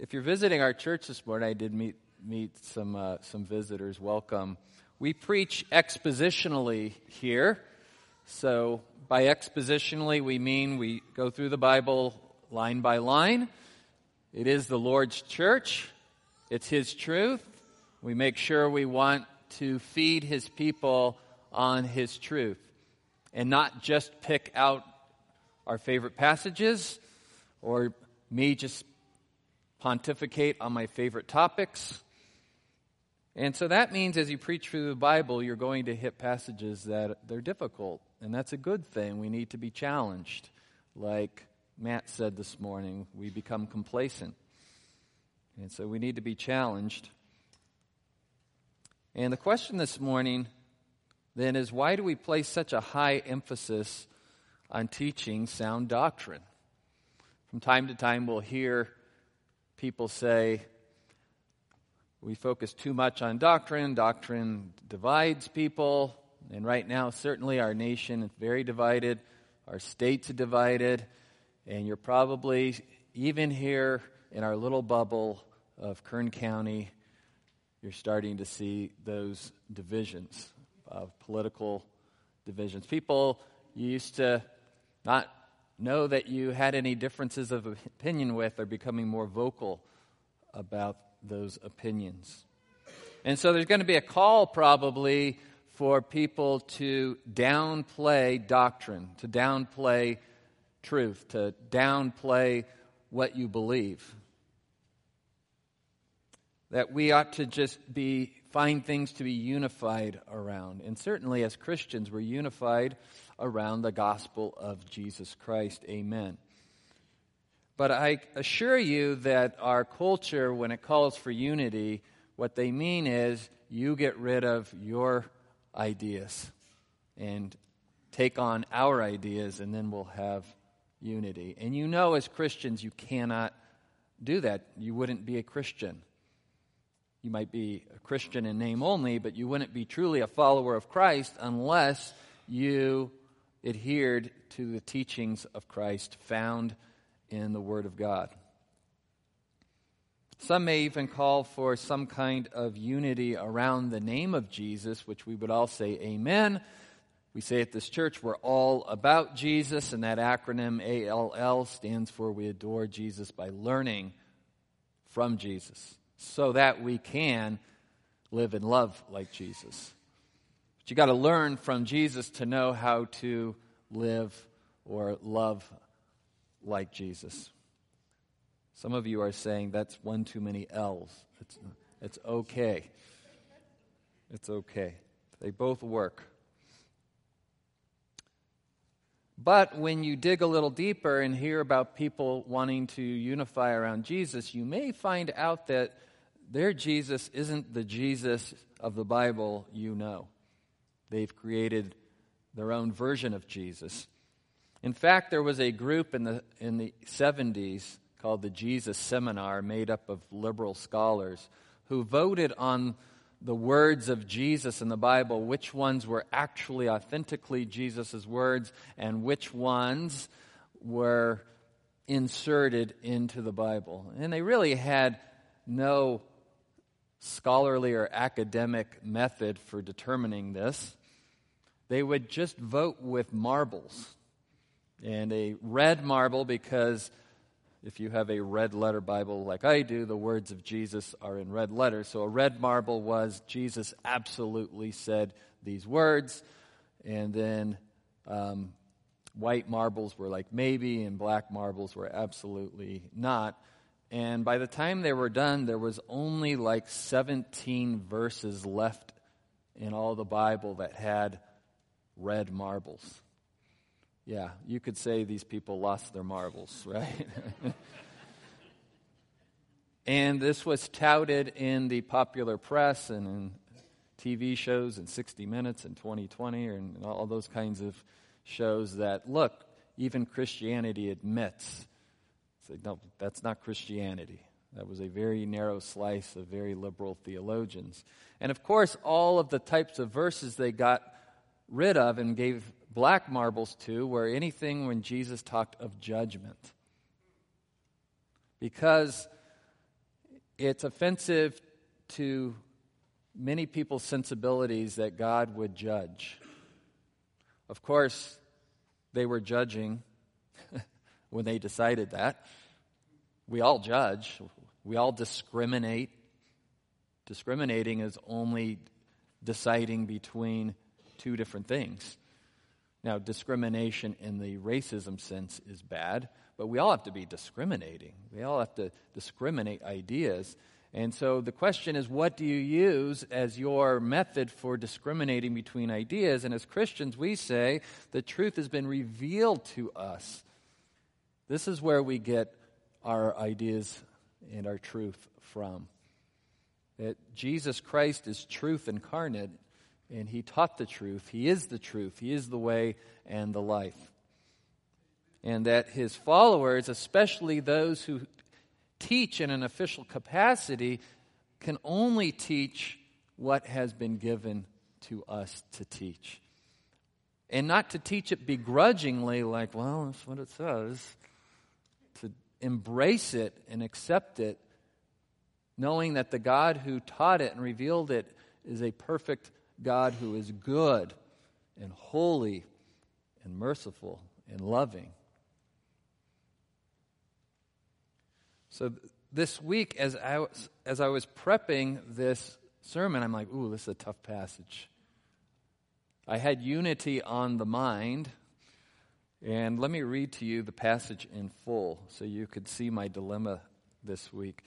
If you're visiting our church this morning, I did meet, meet some, uh, some visitors. Welcome. We preach expositionally here. So, by expositionally, we mean we go through the Bible line by line. It is the Lord's church, it's His truth. We make sure we want to feed His people on His truth and not just pick out our favorite passages or me just pontificate on my favorite topics. And so that means as you preach through the Bible, you're going to hit passages that they're difficult. And that's a good thing. We need to be challenged. Like Matt said this morning, we become complacent. And so we need to be challenged. And the question this morning then is why do we place such a high emphasis on teaching sound doctrine? From time to time, we'll hear people say, we focus too much on doctrine. Doctrine divides people. And right now, certainly our nation is very divided. Our states are divided. And you're probably, even here in our little bubble of Kern County, you're starting to see those divisions of political divisions. People you used to not know that you had any differences of opinion with are becoming more vocal about those opinions. And so there's going to be a call probably for people to downplay doctrine, to downplay truth, to downplay what you believe. That we ought to just be find things to be unified around. And certainly as Christians, we're unified around the gospel of Jesus Christ. Amen. But I assure you that our culture, when it calls for unity, what they mean is you get rid of your ideas and take on our ideas, and then we'll have unity. And you know, as Christians, you cannot do that. You wouldn't be a Christian. You might be a Christian in name only, but you wouldn't be truly a follower of Christ unless you adhered to the teachings of Christ found in the Word of God. Some may even call for some kind of unity around the name of Jesus, which we would all say amen. We say at this church, we're all about Jesus, and that acronym ALL stands for We Adore Jesus by Learning from Jesus, so that we can live and love like Jesus. You got to learn from Jesus to know how to live or love like Jesus. Some of you are saying that's one too many L's. It's, it's okay. It's okay. They both work. But when you dig a little deeper and hear about people wanting to unify around Jesus, you may find out that their Jesus isn't the Jesus of the Bible you know. They've created their own version of Jesus. In fact, there was a group in the, in the 70s called the Jesus Seminar, made up of liberal scholars, who voted on the words of Jesus in the Bible, which ones were actually authentically Jesus' words, and which ones were inserted into the Bible. And they really had no scholarly or academic method for determining this. They would just vote with marbles and a red marble because if you have a red letter Bible like I do, the words of Jesus are in red letters. So a red marble was Jesus absolutely said these words. And then um, white marbles were like maybe, and black marbles were absolutely not. And by the time they were done, there was only like 17 verses left in all the Bible that had red marbles. Yeah, you could say these people lost their marbles, right? and this was touted in the popular press and in TV shows and 60 Minutes and 2020 and all those kinds of shows that, look, even Christianity admits. Say, no, that's not Christianity. That was a very narrow slice of very liberal theologians. And of course, all of the types of verses they got rid of and gave black marbles to were anything when Jesus talked of judgment. Because it's offensive to many people's sensibilities that God would judge. Of course, they were judging when they decided that. We all judge, we all discriminate. Discriminating is only deciding between two different things. Now, discrimination in the racism sense is bad, but we all have to be discriminating. We all have to discriminate ideas. And so the question is, what do you use as your method for discriminating between ideas? And as Christians, we say the truth has been revealed to us. This is where we get our ideas and our truth from. That Jesus Christ is truth incarnate, and He taught the truth. He is the truth. He is the way and the life. And that His followers, especially those who teach in an official capacity can only teach what has been given to us to teach. And not to teach it begrudgingly, like, well, that's what it says. To embrace it and accept it, knowing that the God who taught it and revealed it is a perfect God who is good and holy and merciful and loving. So this week, as I was, as I was prepping this sermon, I'm like, ooh, this is a tough passage. I had unity on the mind. And let me read to you the passage in full so you could see my dilemma this week.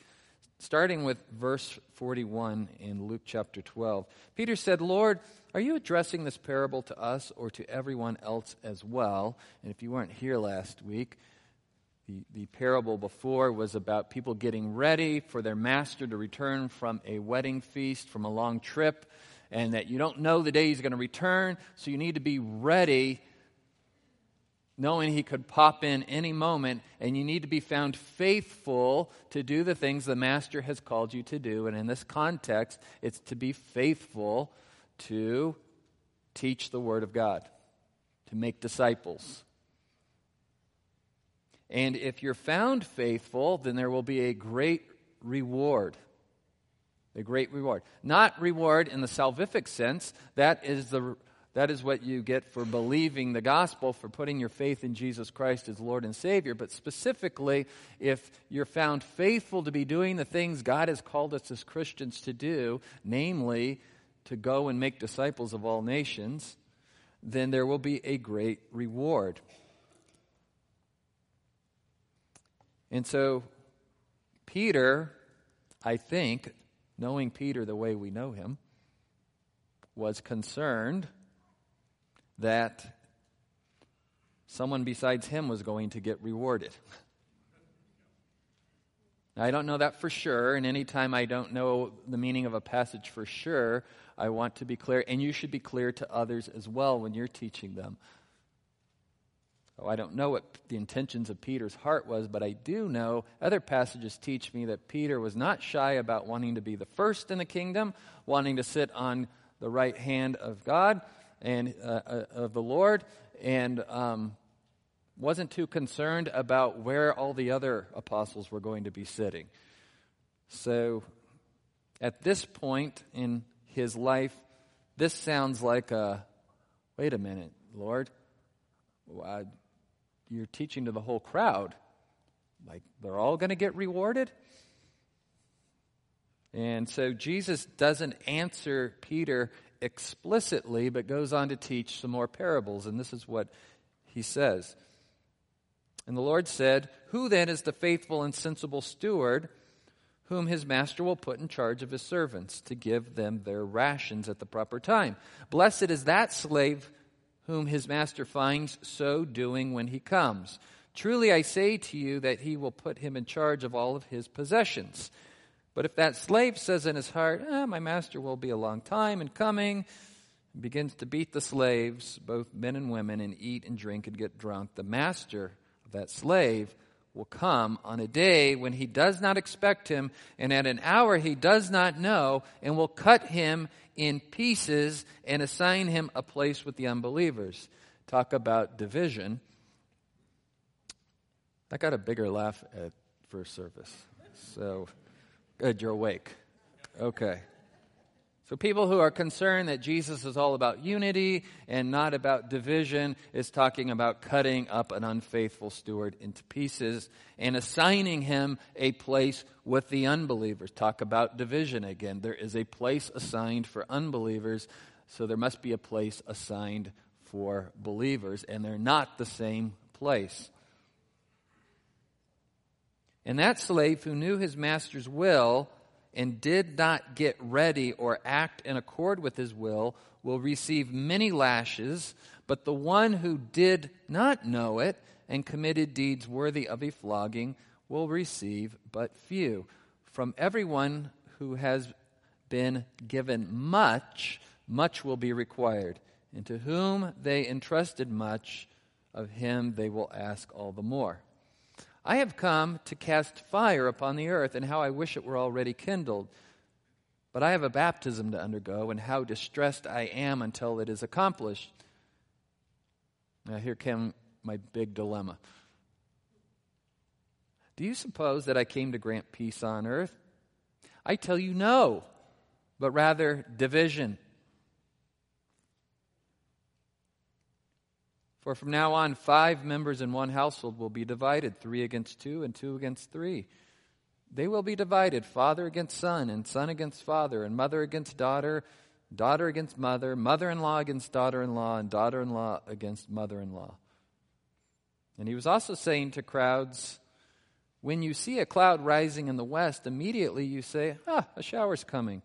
Starting with verse 41 in Luke chapter 12. Peter said, Lord, are you addressing this parable to us or to everyone else as well? And if you weren't here last week, the, the parable before was about people getting ready for their master to return from a wedding feast, from a long trip, and that you don't know the day he's going to return, so you need to be ready knowing he could pop in any moment, and you need to be found faithful to do the things the Master has called you to do. And in this context, it's to be faithful to teach the Word of God, to make disciples. And if you're found faithful, then there will be a great reward. A great reward. Not reward in the salvific sense. That is the that is what you get for believing the gospel, for putting your faith in Jesus Christ as Lord and Savior. But specifically, if you're found faithful to be doing the things God has called us as Christians to do, namely to go and make disciples of all nations, then there will be a great reward. And so, Peter, I think, knowing Peter the way we know him, was concerned that someone besides him was going to get rewarded. Now, I don't know that for sure, and anytime I don't know the meaning of a passage for sure, I want to be clear, and you should be clear to others as well when you're teaching them. Oh, I don't know what the intentions of Peter's heart was, but I do know other passages teach me that Peter was not shy about wanting to be the first in the kingdom, wanting to sit on the right hand of God and uh, uh, of the Lord, and um, wasn't too concerned about where all the other apostles were going to be sitting. So, at this point in his life, this sounds like a wait a minute, Lord you're teaching to the whole crowd. Like, they're all going to get rewarded? And so Jesus doesn't answer Peter explicitly, but goes on to teach some more parables. And this is what he says. And the Lord said, Who then is the faithful and sensible steward whom his master will put in charge of his servants to give them their rations at the proper time? Blessed is that slave whom his master finds so doing when he comes. Truly I say to you that he will put him in charge of all of his possessions. But if that slave says in his heart, eh, My master will be a long time in coming, begins to beat the slaves, both men and women, and eat and drink and get drunk, the master of that slave will come on a day when he does not expect him, and at an hour he does not know, and will cut him in pieces and assign him a place with the unbelievers. Talk about division. I got a bigger laugh at first service. So Good, you're awake. Okay. So, people who are concerned that Jesus is all about unity and not about division is talking about cutting up an unfaithful steward into pieces and assigning him a place with the unbelievers. Talk about division again. There is a place assigned for unbelievers, so there must be a place assigned for believers, and they're not the same place. And that slave who knew his master's will and did not get ready or act in accord with his will will receive many lashes, but the one who did not know it and committed deeds worthy of a flogging will receive but few. From everyone who has been given much, much will be required. And to whom they entrusted much, of him they will ask all the more. I have come to cast fire upon the earth, and how I wish it were already kindled. But I have a baptism to undergo, and how distressed I am until it is accomplished. Now, here came my big dilemma. Do you suppose that I came to grant peace on earth? I tell you no, but rather division. For from now on, five members in one household will be divided three against two, and two against three. They will be divided father against son, and son against father, and mother against daughter, daughter against mother, mother in law against daughter in law, and daughter in law against mother in law. And he was also saying to crowds, When you see a cloud rising in the west, immediately you say, Ah, a shower's coming.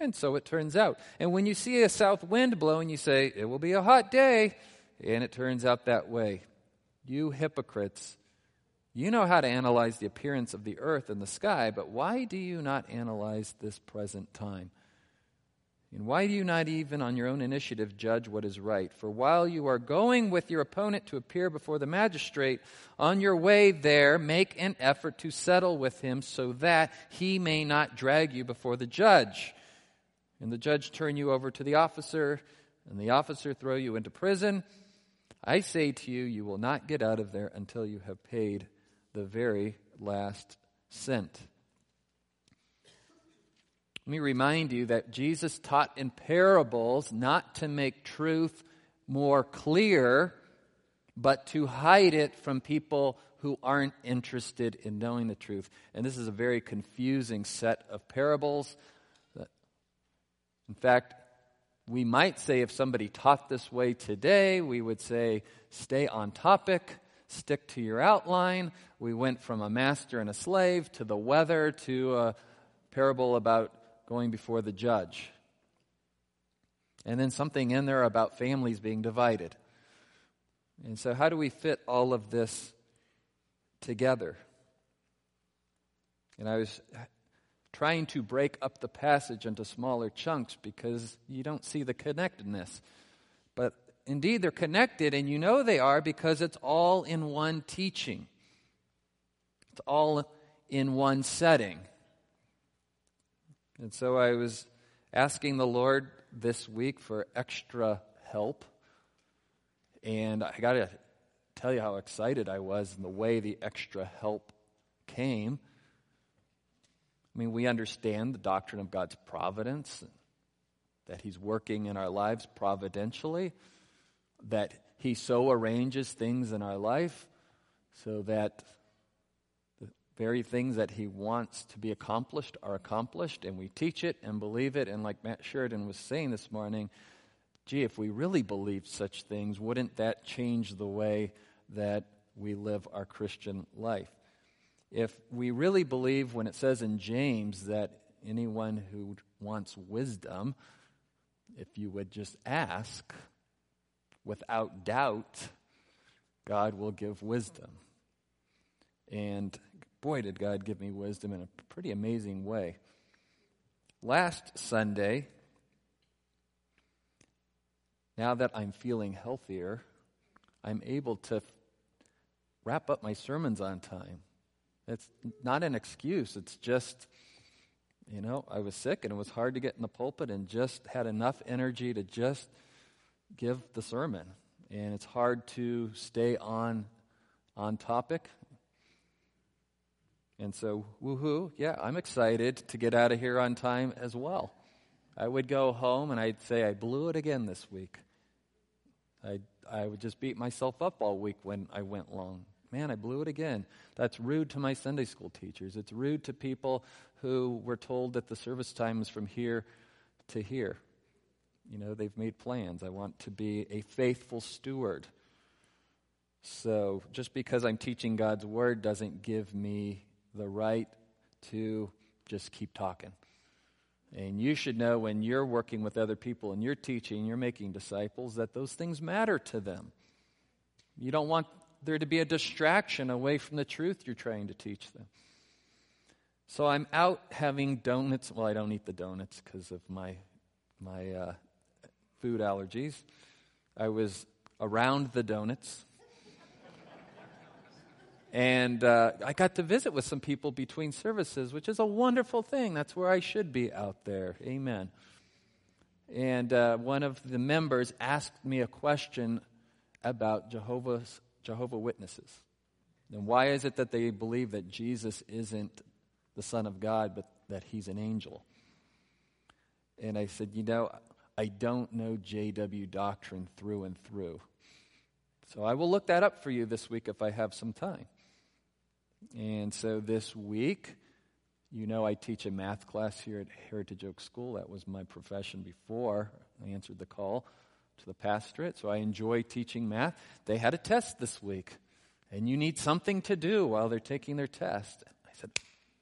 And so it turns out. And when you see a south wind blowing, you say, It will be a hot day. And it turns out that way. You hypocrites, you know how to analyze the appearance of the earth and the sky, but why do you not analyze this present time? And why do you not even on your own initiative judge what is right? For while you are going with your opponent to appear before the magistrate, on your way there, make an effort to settle with him so that he may not drag you before the judge. And the judge turn you over to the officer, and the officer throw you into prison I say to you, you will not get out of there until you have paid the very last cent. Let me remind you that Jesus taught in parables not to make truth more clear, but to hide it from people who aren't interested in knowing the truth. And this is a very confusing set of parables. In fact, we might say, if somebody taught this way today, we would say, stay on topic, stick to your outline. We went from a master and a slave to the weather to a parable about going before the judge. And then something in there about families being divided. And so, how do we fit all of this together? And I was trying to break up the passage into smaller chunks because you don't see the connectedness. But indeed, they're connected, and you know they are because it's all in one teaching, it's all in one setting. And so I was asking the Lord this week for extra help. And I got to tell you how excited I was in the way the extra help came. I mean, we understand the doctrine of God's providence, that He's working in our lives providentially, that He so arranges things in our life so that the very things that He wants to be accomplished are accomplished, and we teach it and believe it. And like Matt Sheridan was saying this morning, gee, if we really believed such things, wouldn't that change the way that we live our Christian life? If we really believe when it says in James that anyone who wants wisdom, if you would just ask without doubt, God will give wisdom. And boy, did God give me wisdom in a pretty amazing way. Last Sunday, now that I'm feeling healthier, I'm able to wrap up my sermons on time. It's not an excuse. It's just, you know, I was sick and it was hard to get in the pulpit and just had enough energy to just give the sermon. And it's hard to stay on on topic. And so, woohoo, yeah, I'm excited to get out of here on time as well. I would go home and I'd say, I blew it again this week. I, I would just beat myself up all week when I went long. Man, I blew it again. That's rude to my Sunday school teachers. It's rude to people who were told that the service time is from here to here. You know, they've made plans. I want to be a faithful steward. So just because I'm teaching God's word doesn't give me the right to just keep talking. And you should know when you're working with other people and you're teaching, you're making disciples, that those things matter to them. You don't want there to be a distraction away from the truth you're trying to teach them. So I'm out having donuts. Well, I don't eat the donuts because of my, my uh, food allergies. I was around the donuts. And uh, I got to visit with some people between services, which is a wonderful thing. That's where I should be out there. Amen. And uh, one of the members asked me a question about Jehovah's Jehovah Witnesses. And why is it that they believe that Jesus isn't the Son of God, but that he's an angel? And I said, You know, I don't know JW doctrine through and through. So I will look that up for you this week if I have some time. And so this week, you know, I teach a math class here at Heritage Oak School. That was my profession before I answered the call to the pastorate. So I enjoy teaching math. They had a test this week, and you need something to do while they're taking their test. I said,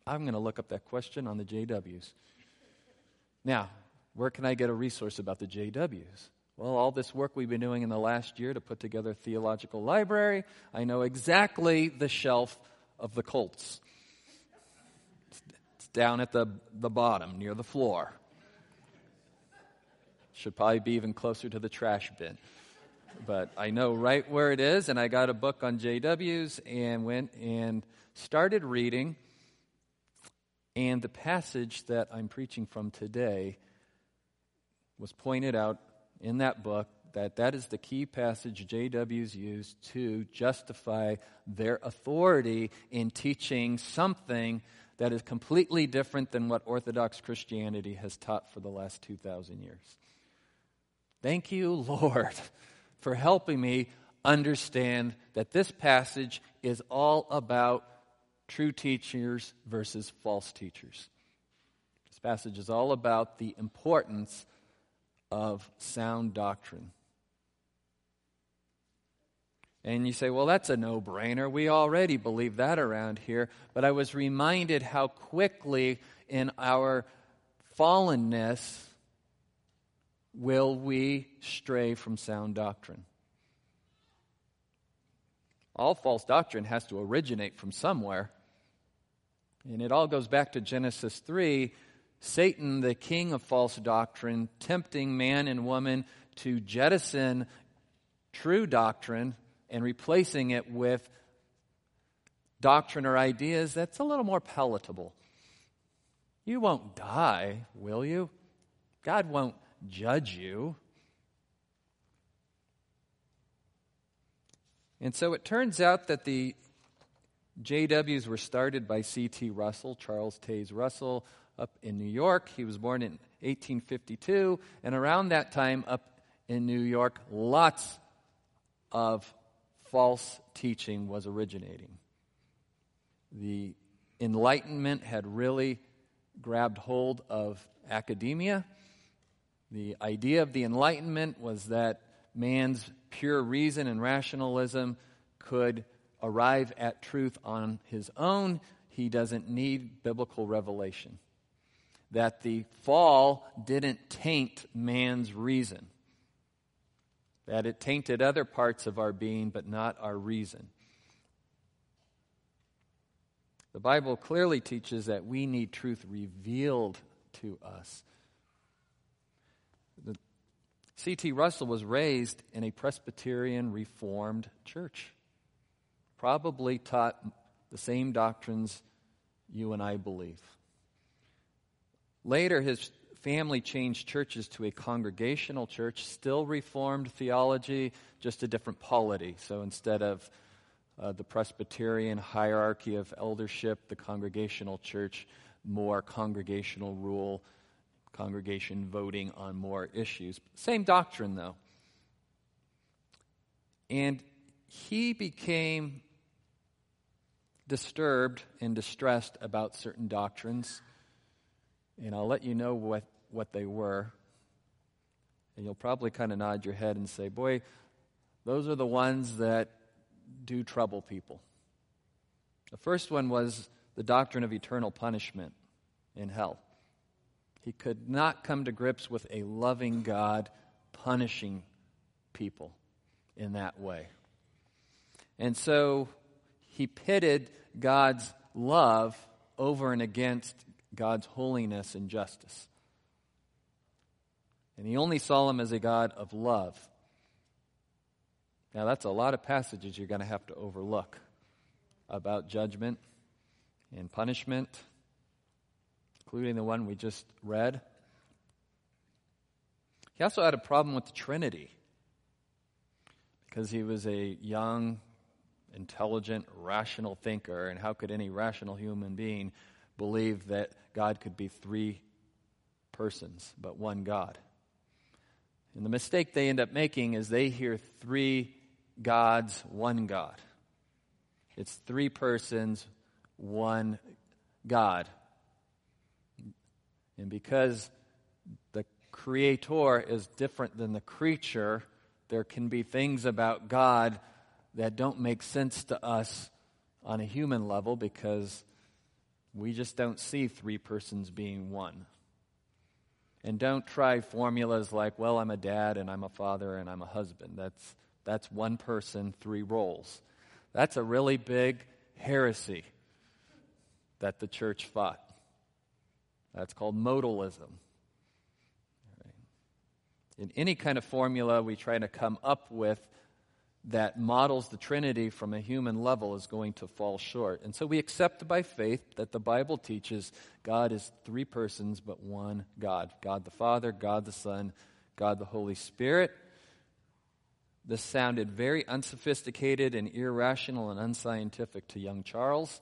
I'm going to look up that question on the JWs. Now, where can I get a resource about the JWs? Well, all this work we've been doing in the last year to put together a theological library, I know exactly the shelf of the Colts. It's down at the, the bottom near the floor. Should probably be even closer to the trash bin. But I know right where it is, and I got a book on JWs and went and started reading. And the passage that I'm preaching from today was pointed out in that book that that is the key passage JWs use to justify their authority in teaching something that is completely different than what Orthodox Christianity has taught for the last 2,000 years. Thank you, Lord, for helping me understand that this passage is all about true teachers versus false teachers. This passage is all about the importance of sound doctrine. And you say, well, that's a no brainer. We already believe that around here. But I was reminded how quickly in our fallenness will we stray from sound doctrine. All false doctrine has to originate from somewhere. And it all goes back to Genesis 3 Satan, the king of false doctrine, tempting man and woman to jettison true doctrine and replacing it with doctrine or ideas that's a little more palatable. You won't die, will you? God won't judge you. And so it turns out that the JWs were started by C.T. Russell, Charles Taze Russell, up in New York. He was born in 1852, and around that time, up in New York, lots of false teaching was originating. The Enlightenment had really grabbed hold of academia. The idea of the Enlightenment was that man's pure reason and rationalism could arrive at truth on his own. He doesn't need biblical revelation. That the fall didn't taint man's reason that it tainted other parts of our being, but not our reason. The Bible clearly teaches that we need truth revealed to us. C.T. Russell was raised in a Presbyterian Reformed church, probably taught the same doctrines you and I believe. Later, his family changed churches to a congregational church, still Reformed theology, just a different polity. So instead of uh, the Presbyterian hierarchy of eldership, the congregational church, more congregational rule, congregation voting on more issues. Same doctrine, though. And he became disturbed and distressed about certain doctrines. And I'll let you know what, what they were. And you'll probably kind of nod your head and say, Boy, those are the ones that do trouble people. The first one was the doctrine of eternal punishment in hell. He could not come to grips with a loving God punishing people in that way. And so he pitted God's love over and against God's holiness and justice. And he only saw him as a God of love. Now, that's a lot of passages you're going to have to overlook about judgment and punishment, including the one we just read. He also had a problem with the Trinity because he was a young, intelligent, rational thinker. And how could any rational human being believe that God could be three persons, but one God? And the mistake they end up making is they hear three gods, one God. It's three persons, one God. And because the creator is different than the creature, there can be things about God that don't make sense to us on a human level because we just don't see three persons being one. And don't try formulas like, well, I'm a dad and I'm a father and I'm a husband. That's, that's one person, three roles. That's a really big heresy that the church fought. That's called modalism. In any kind of formula we try to come up with that models the Trinity from a human level is going to fall short. And so we accept by faith that the Bible teaches God is three persons but one God God the Father, God the Son, God the Holy Spirit. This sounded very unsophisticated and irrational and unscientific to young Charles.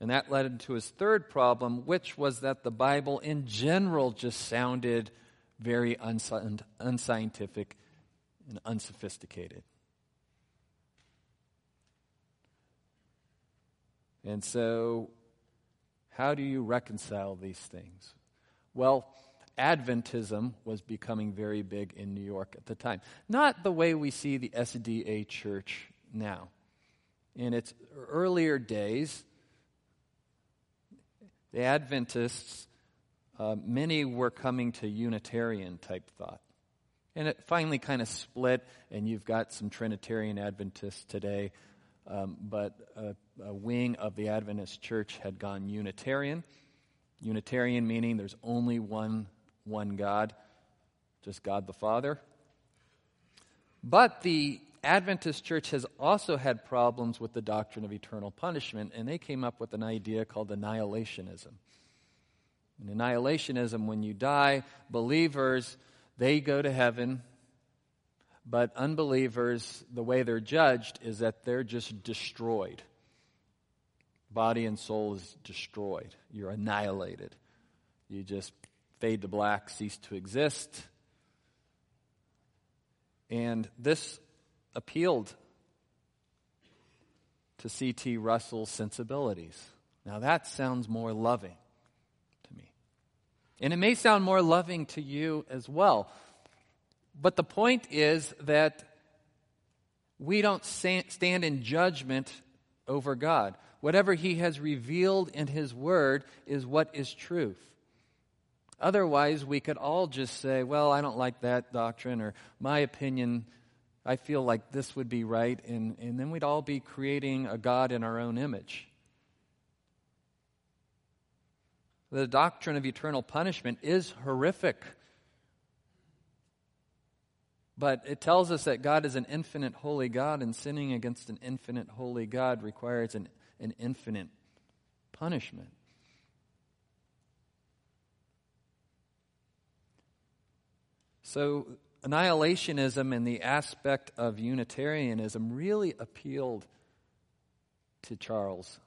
And that led to his third problem, which was that the Bible in general just sounded very unscientific and unsophisticated. And so, how do you reconcile these things? Well, Adventism was becoming very big in New York at the time. Not the way we see the SDA church now. In its earlier days, the Adventists, uh, many were coming to Unitarian type thought. And it finally kind of split, and you've got some Trinitarian Adventists today, um, but a, a wing of the Adventist church had gone Unitarian. Unitarian meaning there's only one, one God, just God the Father. But the Adventist church has also had problems with the doctrine of eternal punishment, and they came up with an idea called annihilationism. In annihilationism, when you die, believers they go to heaven, but unbelievers, the way they're judged is that they're just destroyed. Body and soul is destroyed. You're annihilated. You just fade to black, cease to exist. And this appealed to C.T. Russell's sensibilities. Now that sounds more loving. To me. And it may sound more loving to you as well. But the point is that we don't stand in judgment over God. Whatever He has revealed in His Word is what is truth. Otherwise, we could all just say, well, I don't like that doctrine, or my opinion, I feel like this would be right, and, and then we'd all be creating a God in our own image. The doctrine of eternal punishment is horrific. But it tells us that God is an infinite holy God, and sinning against an infinite holy God requires an, an infinite punishment. So annihilationism and the aspect of Unitarianism really appealed to Charles.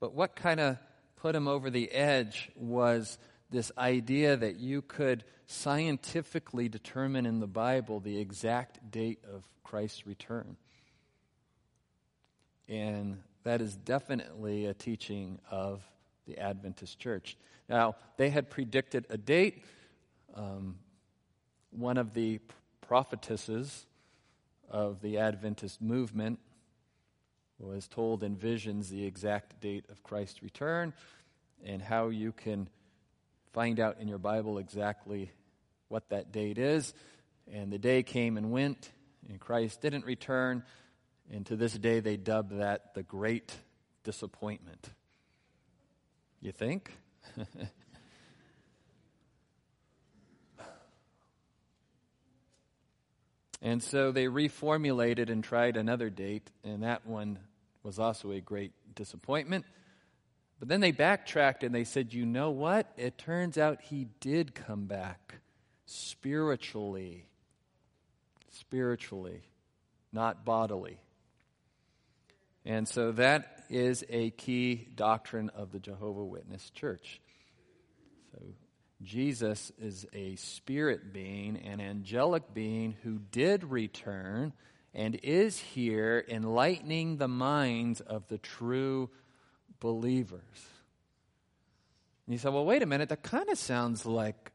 But what kind of put him over the edge was this idea that you could scientifically determine in the Bible the exact date of Christ's return. And that is definitely a teaching of the Adventist church. Now, they had predicted a date. Um, one of the prophetesses of the Adventist movement was told in visions the exact date of Christ's return and how you can find out in your Bible exactly what that date is. And the day came and went, and Christ didn't return. And to this day, they dub that the great disappointment. You think? and so they reformulated and tried another date, and that one was also a great disappointment. But then they backtracked and they said, you know what? It turns out he did come back spiritually. Spiritually, not bodily. And so that is a key doctrine of the Jehovah Witness Church. So Jesus is a spirit being, an angelic being who did return and is here enlightening the minds of the true believers. And you say, well, wait a minute, that kind of sounds like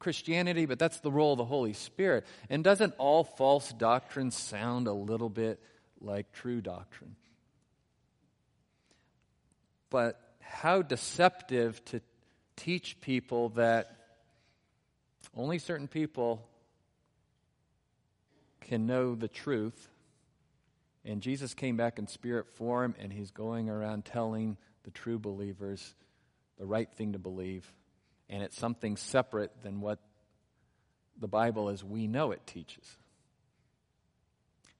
Christianity, but that's the role of the Holy Spirit. And doesn't all false doctrine sound a little bit like true doctrine? But how deceptive to teach people that only certain people can know the truth and Jesus came back in spirit form, and he's going around telling the true believers the right thing to believe. And it's something separate than what the Bible as we know it teaches.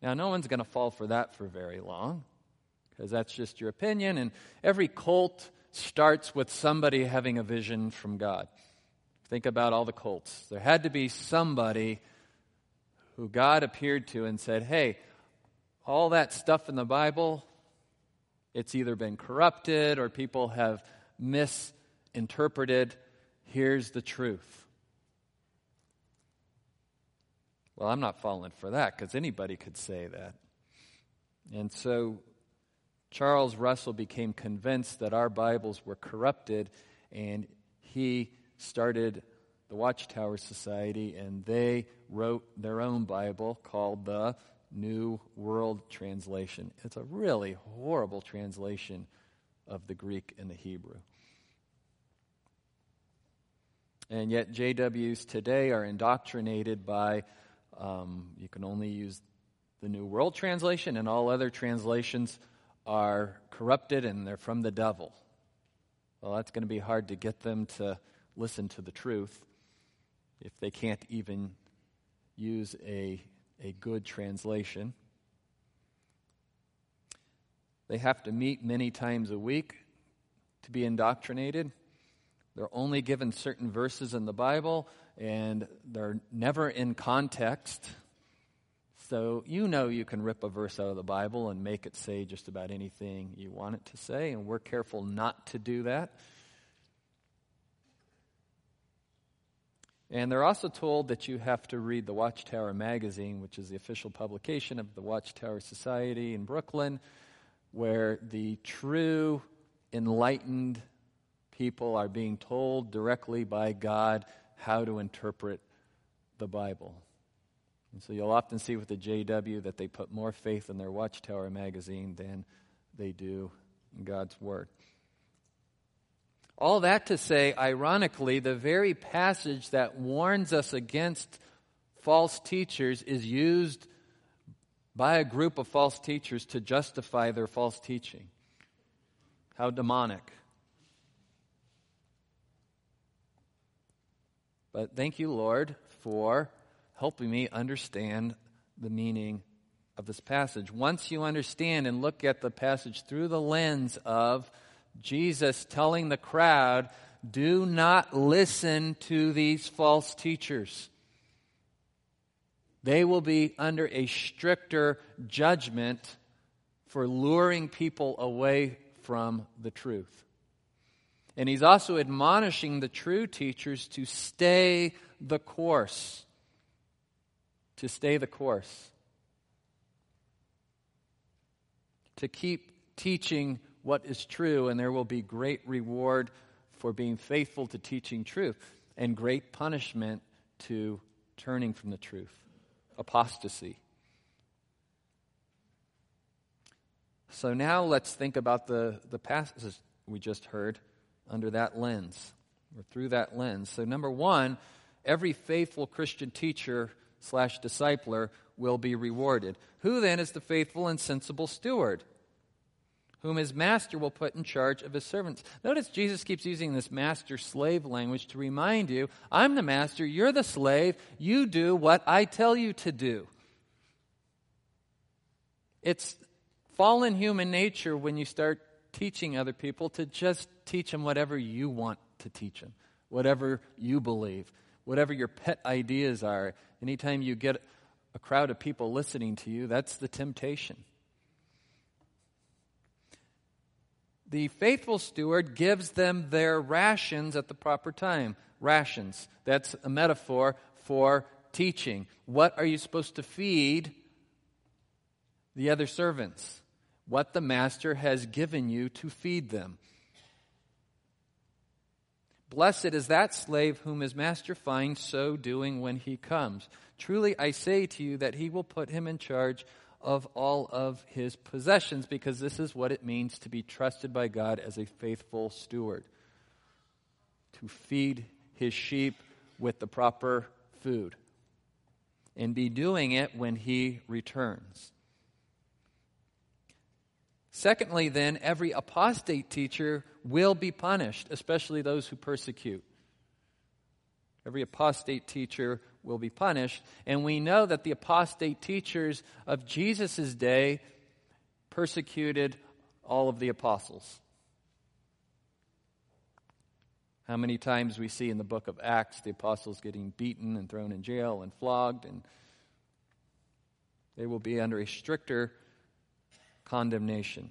Now, no one's going to fall for that for very long because that's just your opinion. And every cult starts with somebody having a vision from God. Think about all the cults. There had to be somebody who God appeared to and said, Hey, all that stuff in the Bible, it's either been corrupted or people have misinterpreted. Here's the truth. Well, I'm not falling for that because anybody could say that. And so Charles Russell became convinced that our Bibles were corrupted, and he started the Watchtower Society, and they wrote their own Bible called the New World Translation. It's a really horrible translation of the Greek and the Hebrew. And yet, JWs today are indoctrinated by, um, you can only use the New World Translation, and all other translations are corrupted and they're from the devil. Well, that's going to be hard to get them to listen to the truth if they can't even use a a good translation. They have to meet many times a week to be indoctrinated. They're only given certain verses in the Bible, and they're never in context. So you know you can rip a verse out of the Bible and make it say just about anything you want it to say, and we're careful not to do that. And they're also told that you have to read the Watchtower magazine, which is the official publication of the Watchtower Society in Brooklyn, where the true enlightened people are being told directly by God how to interpret the Bible. And so you'll often see with the JW that they put more faith in their Watchtower magazine than they do in God's Word. All that to say, ironically, the very passage that warns us against false teachers is used by a group of false teachers to justify their false teaching. How demonic. But thank you, Lord, for helping me understand the meaning of this passage. Once you understand and look at the passage through the lens of Jesus telling the crowd, do not listen to these false teachers. They will be under a stricter judgment for luring people away from the truth. And he's also admonishing the true teachers to stay the course. To stay the course. To keep teaching what is true, and there will be great reward for being faithful to teaching truth, and great punishment to turning from the truth apostasy. So now let's think about the, the passages we just heard under that lens or through that lens. So, number one, every faithful Christian teacher slash discipler will be rewarded. Who then is the faithful and sensible steward? Whom his master will put in charge of his servants. Notice Jesus keeps using this master slave language to remind you I'm the master, you're the slave, you do what I tell you to do. It's fallen human nature when you start teaching other people to just teach them whatever you want to teach them, whatever you believe, whatever your pet ideas are. Anytime you get a crowd of people listening to you, that's the temptation. The faithful steward gives them their rations at the proper time. Rations. That's a metaphor for teaching. What are you supposed to feed the other servants? what the master has given you to feed them. Blessed is that slave whom his master finds so doing when he comes. Truly I say to you that he will put him in charge of all of his possessions, because this is what it means to be trusted by God as a faithful steward. To feed his sheep with the proper food, and be doing it when he returns. Secondly, then, every apostate teacher will be punished, especially those who persecute. Every apostate teacher will be punished. And we know that the apostate teachers of Jesus' day persecuted all of the apostles. How many times we see in the book of Acts the apostles getting beaten and thrown in jail and flogged, and they will be under a stricter condemnation.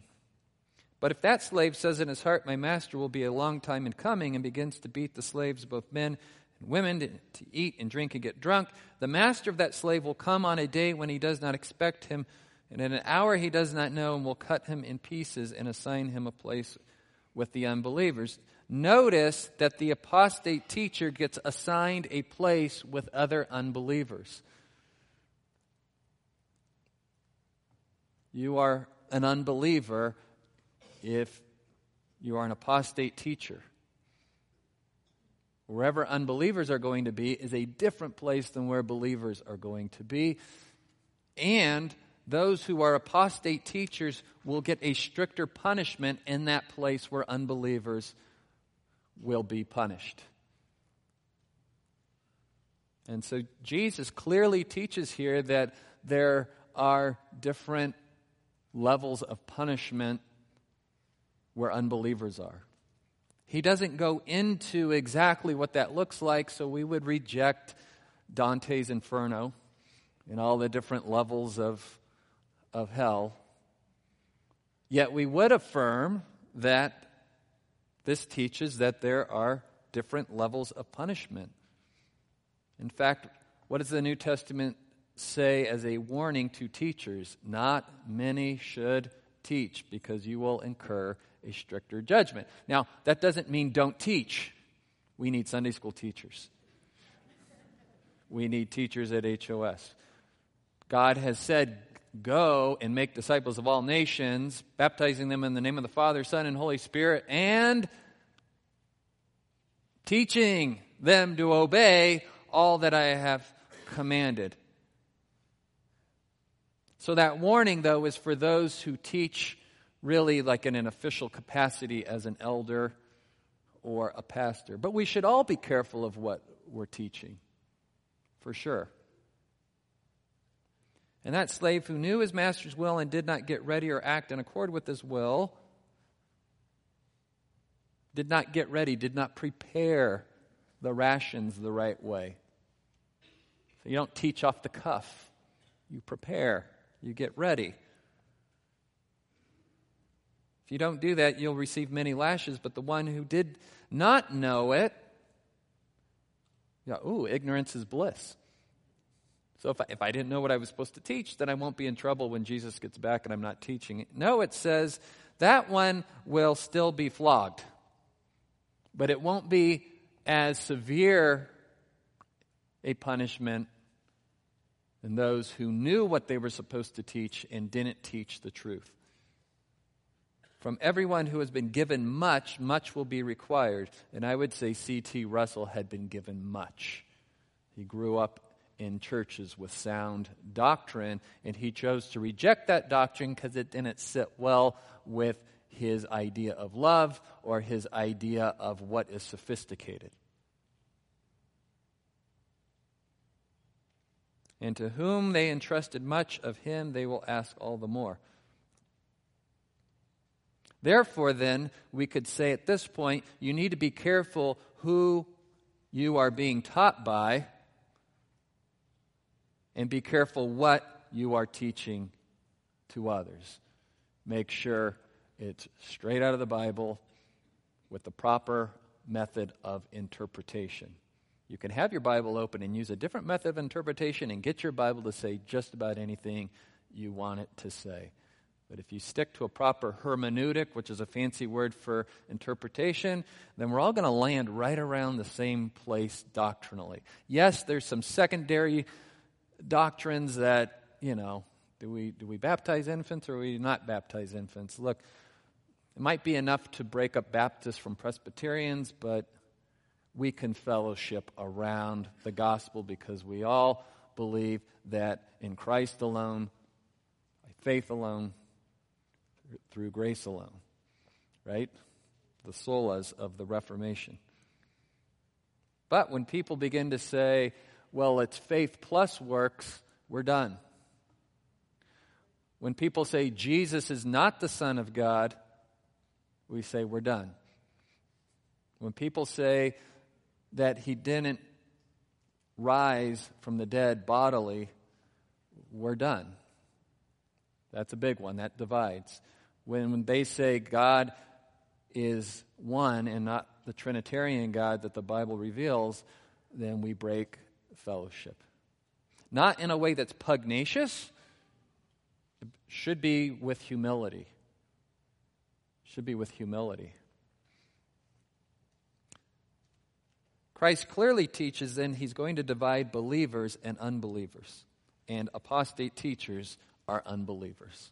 But if that slave says in his heart, My master will be a long time in coming, and begins to beat the slaves, both men and women, to, eat and drink and get drunk, the master of that slave will come on a day when he does not expect him, and in an hour he does not know, and will cut him in pieces and assign him a place with the unbelievers. Notice that the apostate teacher gets assigned a place with other unbelievers. You are an unbeliever if you are an apostate teacher. Wherever unbelievers are going to be is a different place than where believers are going to be. And those who are apostate teachers will get a stricter punishment in that place where unbelievers will be punished. And so Jesus clearly teaches here that there are different levels of punishment where unbelievers are. He doesn't go into exactly what that looks like, so we would reject Dante's Inferno and all the different levels of, of hell. Yet we would affirm that this teaches that there are different levels of punishment. In fact, what does the New Testament say as a warning to teachers? Not many should teach because you will incur a stricter judgment. Now, that doesn't mean don't teach. We need Sunday school teachers. We need teachers at HOS. God has said, Go and make disciples of all nations, baptizing them in the name of the Father, Son, and Holy Spirit, and teaching them to obey all that I have commanded. So, that warning, though, is for those who teach really like in an official capacity as an elder or a pastor. But we should all be careful of what we're teaching, for sure. And that slave who knew his master's will and did not get ready or act in accord with his will, did not get ready, did not prepare the rations the right way, So you don't teach off the cuff, you prepare, you get ready. If you don't do that, you'll receive many lashes, but the one who did not know it, yeah, ooh, ignorance is bliss. So if I, if I didn't know what I was supposed to teach, then I won't be in trouble when Jesus gets back and I'm not teaching it. No, it says that one will still be flogged, but it won't be as severe a punishment than those who knew what they were supposed to teach and didn't teach the truth. From everyone who has been given much, much will be required. And I would say C.T. Russell had been given much. He grew up in churches with sound doctrine, and he chose to reject that doctrine because it didn't sit well with his idea of love or his idea of what is sophisticated. And to whom they entrusted much of him, they will ask all the more. Therefore, then, we could say at this point, you need to be careful who you are being taught by, and be careful what you are teaching to others. Make sure it's straight out of the Bible with the proper method of interpretation. You can have your Bible open and use a different method of interpretation and get your Bible to say just about anything you want it to say. But if you stick to a proper hermeneutic, which is a fancy word for interpretation, then we're all going to land right around the same place doctrinally. Yes, there's some secondary doctrines that, you know, do we, do we baptize infants or do we not baptize infants? Look, it might be enough to break up Baptists from Presbyterians, but we can fellowship around the gospel because we all believe that in Christ alone, by faith alone, through grace alone, right? The solas of the Reformation. But when people begin to say, well, it's faith plus works, we're done. When people say Jesus is not the Son of God, we say we're done. When people say that he didn't rise from the dead bodily, we're done. That's a big one. That divides when, when they say God is one and not the Trinitarian God that the Bible reveals, then we break fellowship. Not in a way that's pugnacious, it should be with humility. Should be with humility. Christ clearly teaches then he's going to divide believers and unbelievers, and apostate teachers are unbelievers.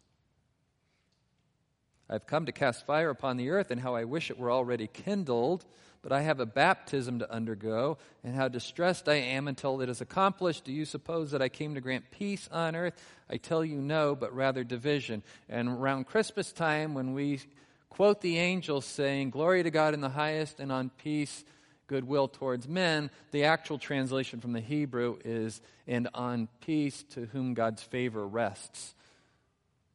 I've come to cast fire upon the earth, and how I wish it were already kindled. But I have a baptism to undergo, and how distressed I am until it is accomplished. Do you suppose that I came to grant peace on earth? I tell you no, but rather division. And around Christmas time, when we quote the angels saying, Glory to God in the highest, and on peace, goodwill towards men, the actual translation from the Hebrew is, And on peace to whom God's favor rests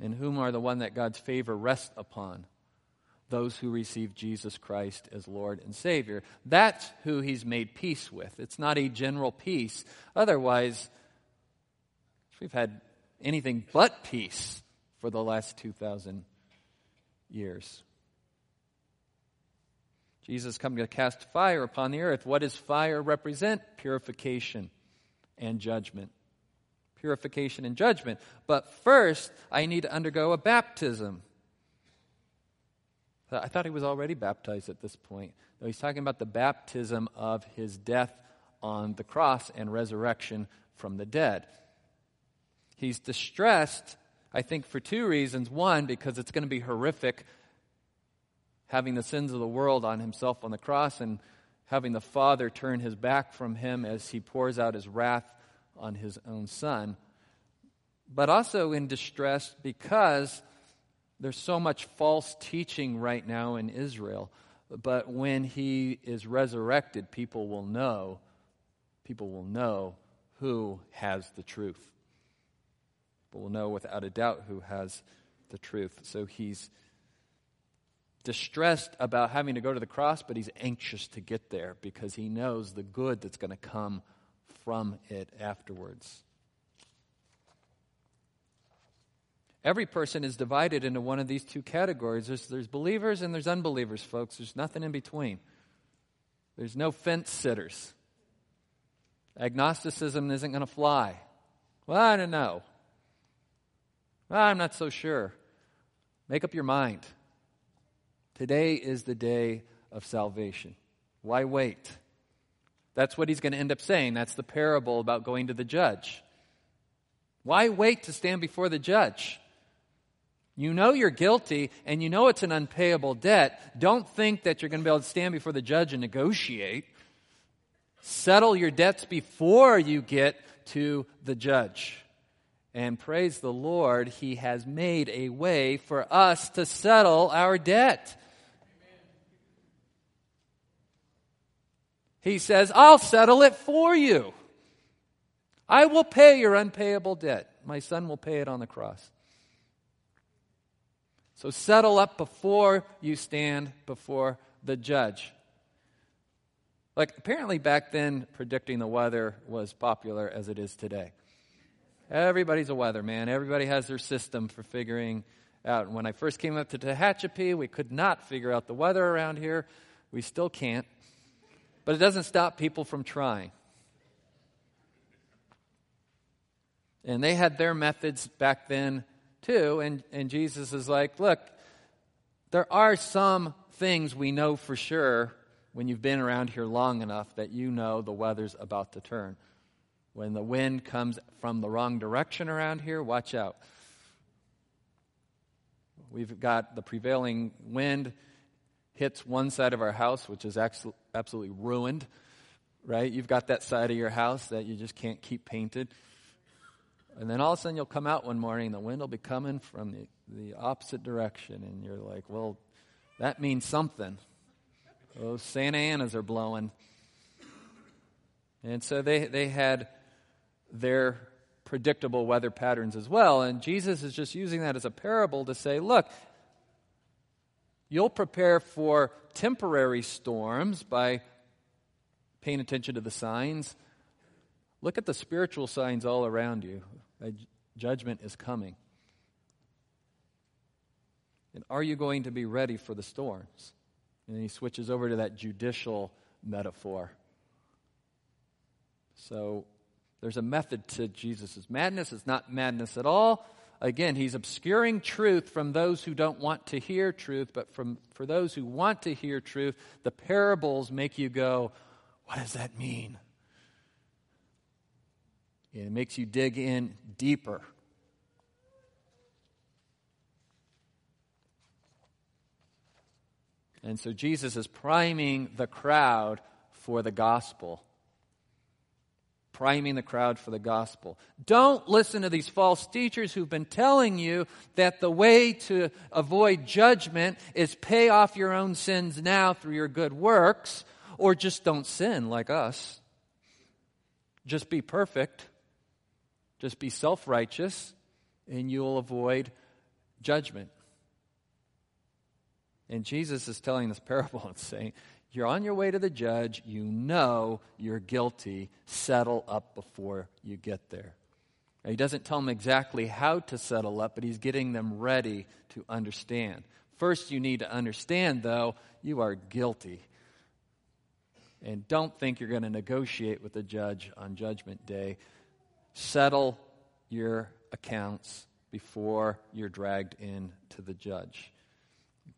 in whom are the one that God's favor rests upon those who receive Jesus Christ as Lord and Savior. That's who he's made peace with. It's not a general peace. Otherwise, we've had anything but peace for the last 2,000 years. Jesus coming to cast fire upon the earth. What does fire represent? Purification and judgment purification and judgment. But first, I need to undergo a baptism. I thought he was already baptized at this point. No, he's talking about the baptism of his death on the cross and resurrection from the dead. He's distressed, I think, for two reasons. One, because it's going to be horrific having the sins of the world on himself on the cross and having the Father turn his back from him as he pours out his wrath on his own son, but also in distress because there's so much false teaching right now in Israel. But when he is resurrected, people will know, people will know who has the truth. People will know without a doubt who has the truth. So he's distressed about having to go to the cross, but he's anxious to get there because he knows the good that's going to come from it afterwards. Every person is divided into one of these two categories there's, there's believers and there's unbelievers, folks. There's nothing in between. There's no fence sitters. Agnosticism isn't going to fly. Well, I don't know. Well, I'm not so sure. Make up your mind. Today is the day of salvation. Why wait? That's what he's going to end up saying. That's the parable about going to the judge. Why wait to stand before the judge? You know you're guilty and you know it's an unpayable debt. Don't think that you're going to be able to stand before the judge and negotiate. Settle your debts before you get to the judge. And praise the Lord, He has made a way for us to settle our debt. He says, I'll settle it for you. I will pay your unpayable debt. My son will pay it on the cross. So settle up before you stand before the judge. Like, apparently back then, predicting the weather was popular as it is today. Everybody's a weatherman. Everybody has their system for figuring out. When I first came up to Tehachapi, we could not figure out the weather around here. We still can't. But it doesn't stop people from trying. And they had their methods back then too. And, and Jesus is like, look, there are some things we know for sure when you've been around here long enough that you know the weather's about to turn. When the wind comes from the wrong direction around here, watch out. We've got the prevailing wind hits one side of our house, which is absolutely ruined, right? You've got that side of your house that you just can't keep painted. And then all of a sudden you'll come out one morning and the wind will be coming from the, the opposite direction. And you're like, well, that means something. Those Santa Anas are blowing. And so they, they had their predictable weather patterns as well. And Jesus is just using that as a parable to say, look, you'll prepare for temporary storms by paying attention to the signs. Look at the spiritual signs all around you. Judgment is coming. And are you going to be ready for the storms? And then he switches over to that judicial metaphor. So there's a method to Jesus' madness. It's not madness at all. Again, he's obscuring truth from those who don't want to hear truth, but from, for those who want to hear truth, the parables make you go, What does that mean? It makes you dig in deeper. And so Jesus is priming the crowd for the gospel. Priming the crowd for the gospel. Don't listen to these false teachers who've been telling you that the way to avoid judgment is pay off your own sins now through your good works, or just don't sin like us. Just be perfect. Just be self righteous, and you'll avoid judgment. And Jesus is telling this parable and saying, You're on your way to the judge. You know you're guilty. Settle up before you get there. he doesn't tell them exactly how to settle up, but he's getting them ready to understand. First, you need to understand, though, you are guilty. And don't think you're going to negotiate with the judge on Judgment Day. Settle your accounts before you're dragged in to the judge.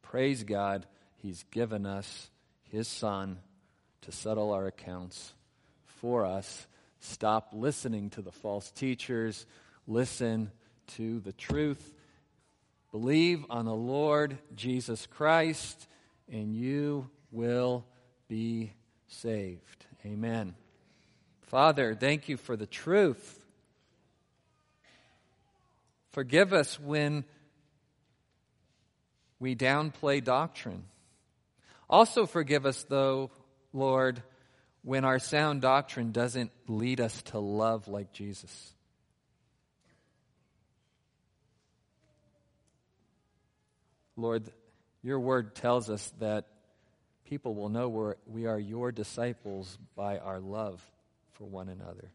Praise God, He's given us His Son to settle our accounts for us. Stop listening to the false teachers. Listen to the truth. Believe on the Lord Jesus Christ, and you will be saved. Amen. Father, thank you for the truth. Forgive us when we downplay doctrine. Also, forgive us, though, Lord, when our sound doctrine doesn't lead us to love like Jesus. Lord, your word tells us that people will know we're, we are your disciples by our love for one another.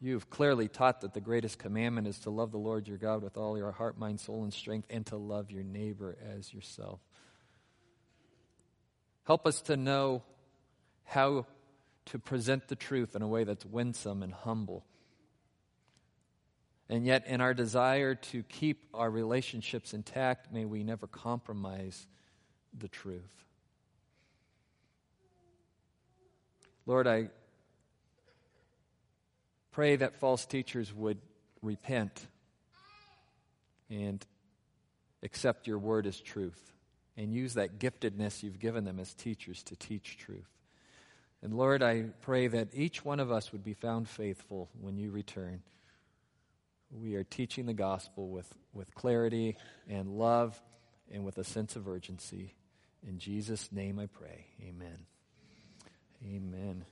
You have clearly taught that the greatest commandment is to love the Lord your God with all your heart, mind, soul, and strength, and to love your neighbor as yourself. Help us to know how to present the truth in a way that's winsome and humble. And yet, in our desire to keep our relationships intact, may we never compromise the truth. Lord, I pray that false teachers would repent and accept your word as truth and use that giftedness you've given them as teachers to teach truth. And Lord, I pray that each one of us would be found faithful when you return. We are teaching the gospel with, with clarity and love and with a sense of urgency. In Jesus' name I pray. Amen. Amen.